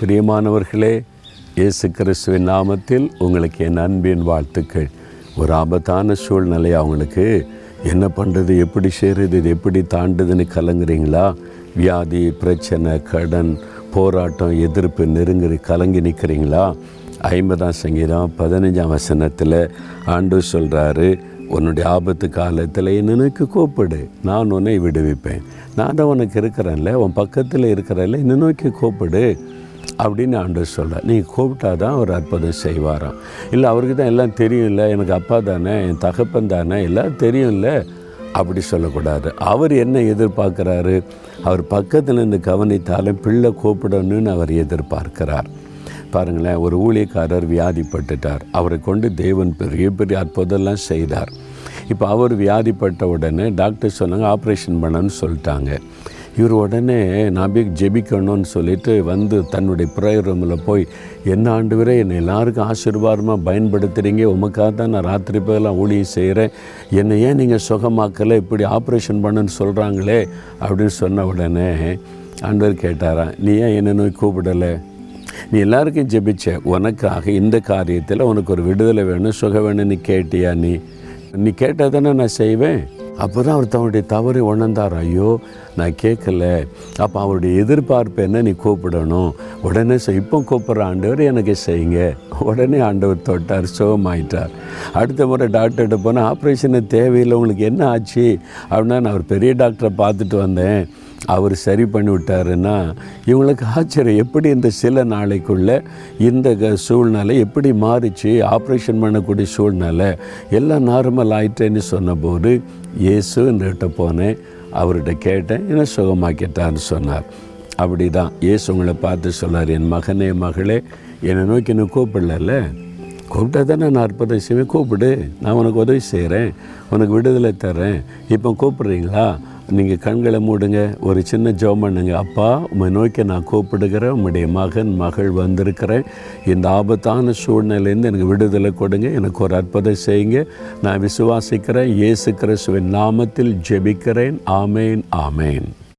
பிரியமானவர்களே இயேசு கிறிஸ்துவின் நாமத்தில் உங்களுக்கு என் அன்பின் வாழ்த்துக்கள். ஒரு ஆபத்தான சூழ்நிலை அவங்களுக்கு என்ன பண்ணுறது எப்படி செய்கிறது இது எப்படி தாண்டுதுன்னு கலங்குறீங்களா? வியாதி பிரச்சனை கடன் போராட்டம் எதிர்ப்பு நெருங்கி கலங்கி நிற்கிறீங்களா ஐம்பதாம் சங்கீதம் பதினஞ்சாம் வசனத்தில் ஆண்டு சொல்கிறாரு உன்னுடைய ஆபத்து காலத்தில் என்னனுக்கு கூப்பிடு. நான் உன்னை விடுவிப்பேன். நான் தான் உனக்கு இருக்கிறேன்ல உன் பக்கத்தில் இருக்கிறல்ல என்ன நோக்கி கூப்பிடு. அப்படின்னு ஆண்டவர் சொல்ல நீங்கள் கூப்பிட்டா தான் அவர் அற்புதம் செய்வாராம். இல்லை அவருக்கு தான் எல்லாம் தெரியும் இல்லை எனக்கு அப்பா தானே என் தகப்பன் தானே எல்லாம் தெரியும் இல்லை அப்படி சொல்லக்கூடாது. அவர் என்ன எதிர்பார்க்குறாரு? அவர் பக்கத்தில் இருந்து கவனித்தாலும் பிள்ளை கூப்பிடணும்னு அவர் எதிர்பார்க்கிறார். பாருங்களேன் ஒரு ஊழியக்காரர் வியாதிப்பட்டுட்டார். அவரை கொண்டு தேவன் பெரிய பெரிய அற்புதம்லாம் செய்தார். இப்போ அவர் வியாதிப்பட்ட உடனே டாக்டர் சொன்னாங்க ஆப்ரேஷன் பண்ணணும்னு சொல்லிட்டாங்க. இவர் உடனே நான் போய் ஜெபிக்கணும்னு சொல்லிட்டு வந்து தன்னுடைய ப்ரேயர் ரூமில் போய் என்ன ஆண்டு வரை என்னை எல்லாருக்கும் ஆசீர்வாதமாக பயன்படுத்துகிறீங்க உமக்காக தான் நான் ராத்திரி போயெல்லாம் ஊழியம் செய்கிறேன் என்னை ஏன் நீங்கள் சுகமாக்கலை? இப்படி ஆப்ரேஷன் பண்ணுன்னு சொல்கிறாங்களே அப்படின்னு சொன்ன உடனே ஆண்டவர் கேட்டாராம் நீ ஏன் என்ன நோய் கூப்பிடலை? நீ எல்லாருக்கும் ஜெபிச்ச உனக்காக இந்த காரியத்தில் உனக்கு ஒரு விடுதலை வேணும் சுகம் வேணும்னு கேட்டியா நீ? நீ கேட்டால் தானே நான் செய்வேன்? அப்போ தான் அவர் தன்னுடைய தவறை உணர்ந்தார். ஐயோ நான் கேட்கல. அப்போ அவருடைய எதிர்பார்ப்பு என்ன? நீ கூப்பிடணும். உடனே செய் இப்போ கூப்பிட்ற ஆண்டவர் எனக்கு செய்யுங்க. உடனே ஆண்டவர் தொட்டார் சுகமாயிட்டார். அடுத்த முறை டாக்டர்கிட்ட போனால் ஆப்ரேஷனு தேவையில்லை. உங்களுக்கு என்ன ஆச்சு? அப்படின்னா நான் ஒரு பெரிய டாக்டரை பார்த்துட்டு வந்தேன். அவர் சரி பண்ணிவிட்டாருன்னா இவங்களுக்கு ஆச்சரியம். எப்படி இந்த சில நாளைக்குள்ளே இந்த க சூழ்நிலை எப்படி மாறிச்சு? ஆப்ரேஷன் பண்ணக்கூடிய சூழ்நிலை எல்லாம் நார்மல் ஆயிட்டேன்னு சொன்னபோது இயேசுன்னுகிட்ட போனேன். அவர்கிட்ட கேட்டேன் என்ன சுகமாக்கிட்டான்னு சொன்னார். அப்படி தான் இயேசு உங்களை பார்த்து சொன்னார் என் மகனே மகளே என்னை நோக்கி இன்னும் கூப்பிடல கூப்பிட்டா தானே நான் அற்புதம் செய்வேன். கூப்பிடு நான் உனக்கு உதவி செய்கிறேன் உனக்கு விடுதலை தரேன் இப்போ கூப்பிட்றீங்களா? நீங்கள் கண்களை மூடுங்க ஒரு சின்ன ஜோம் பண்ணுங்க. அப்பா உம்மை நோக்கி நான் கூப்பிடுகிறேன் உம்முடைய மகன் மகள் வந்திருக்கிறேன். இந்த ஆபத்தான சூழ்நிலையிலேருந்து எனக்கு விடுதலை கொடுங்க எனக்கு ஒரு அற்புதம் செய்யுங்க. நான் விசுவாசிக்கிறேன் இயேசு கிறிஸ்துவின் நாமத்தில் ஜெபிக்கிறேன். ஆமேன் ஆமேன்.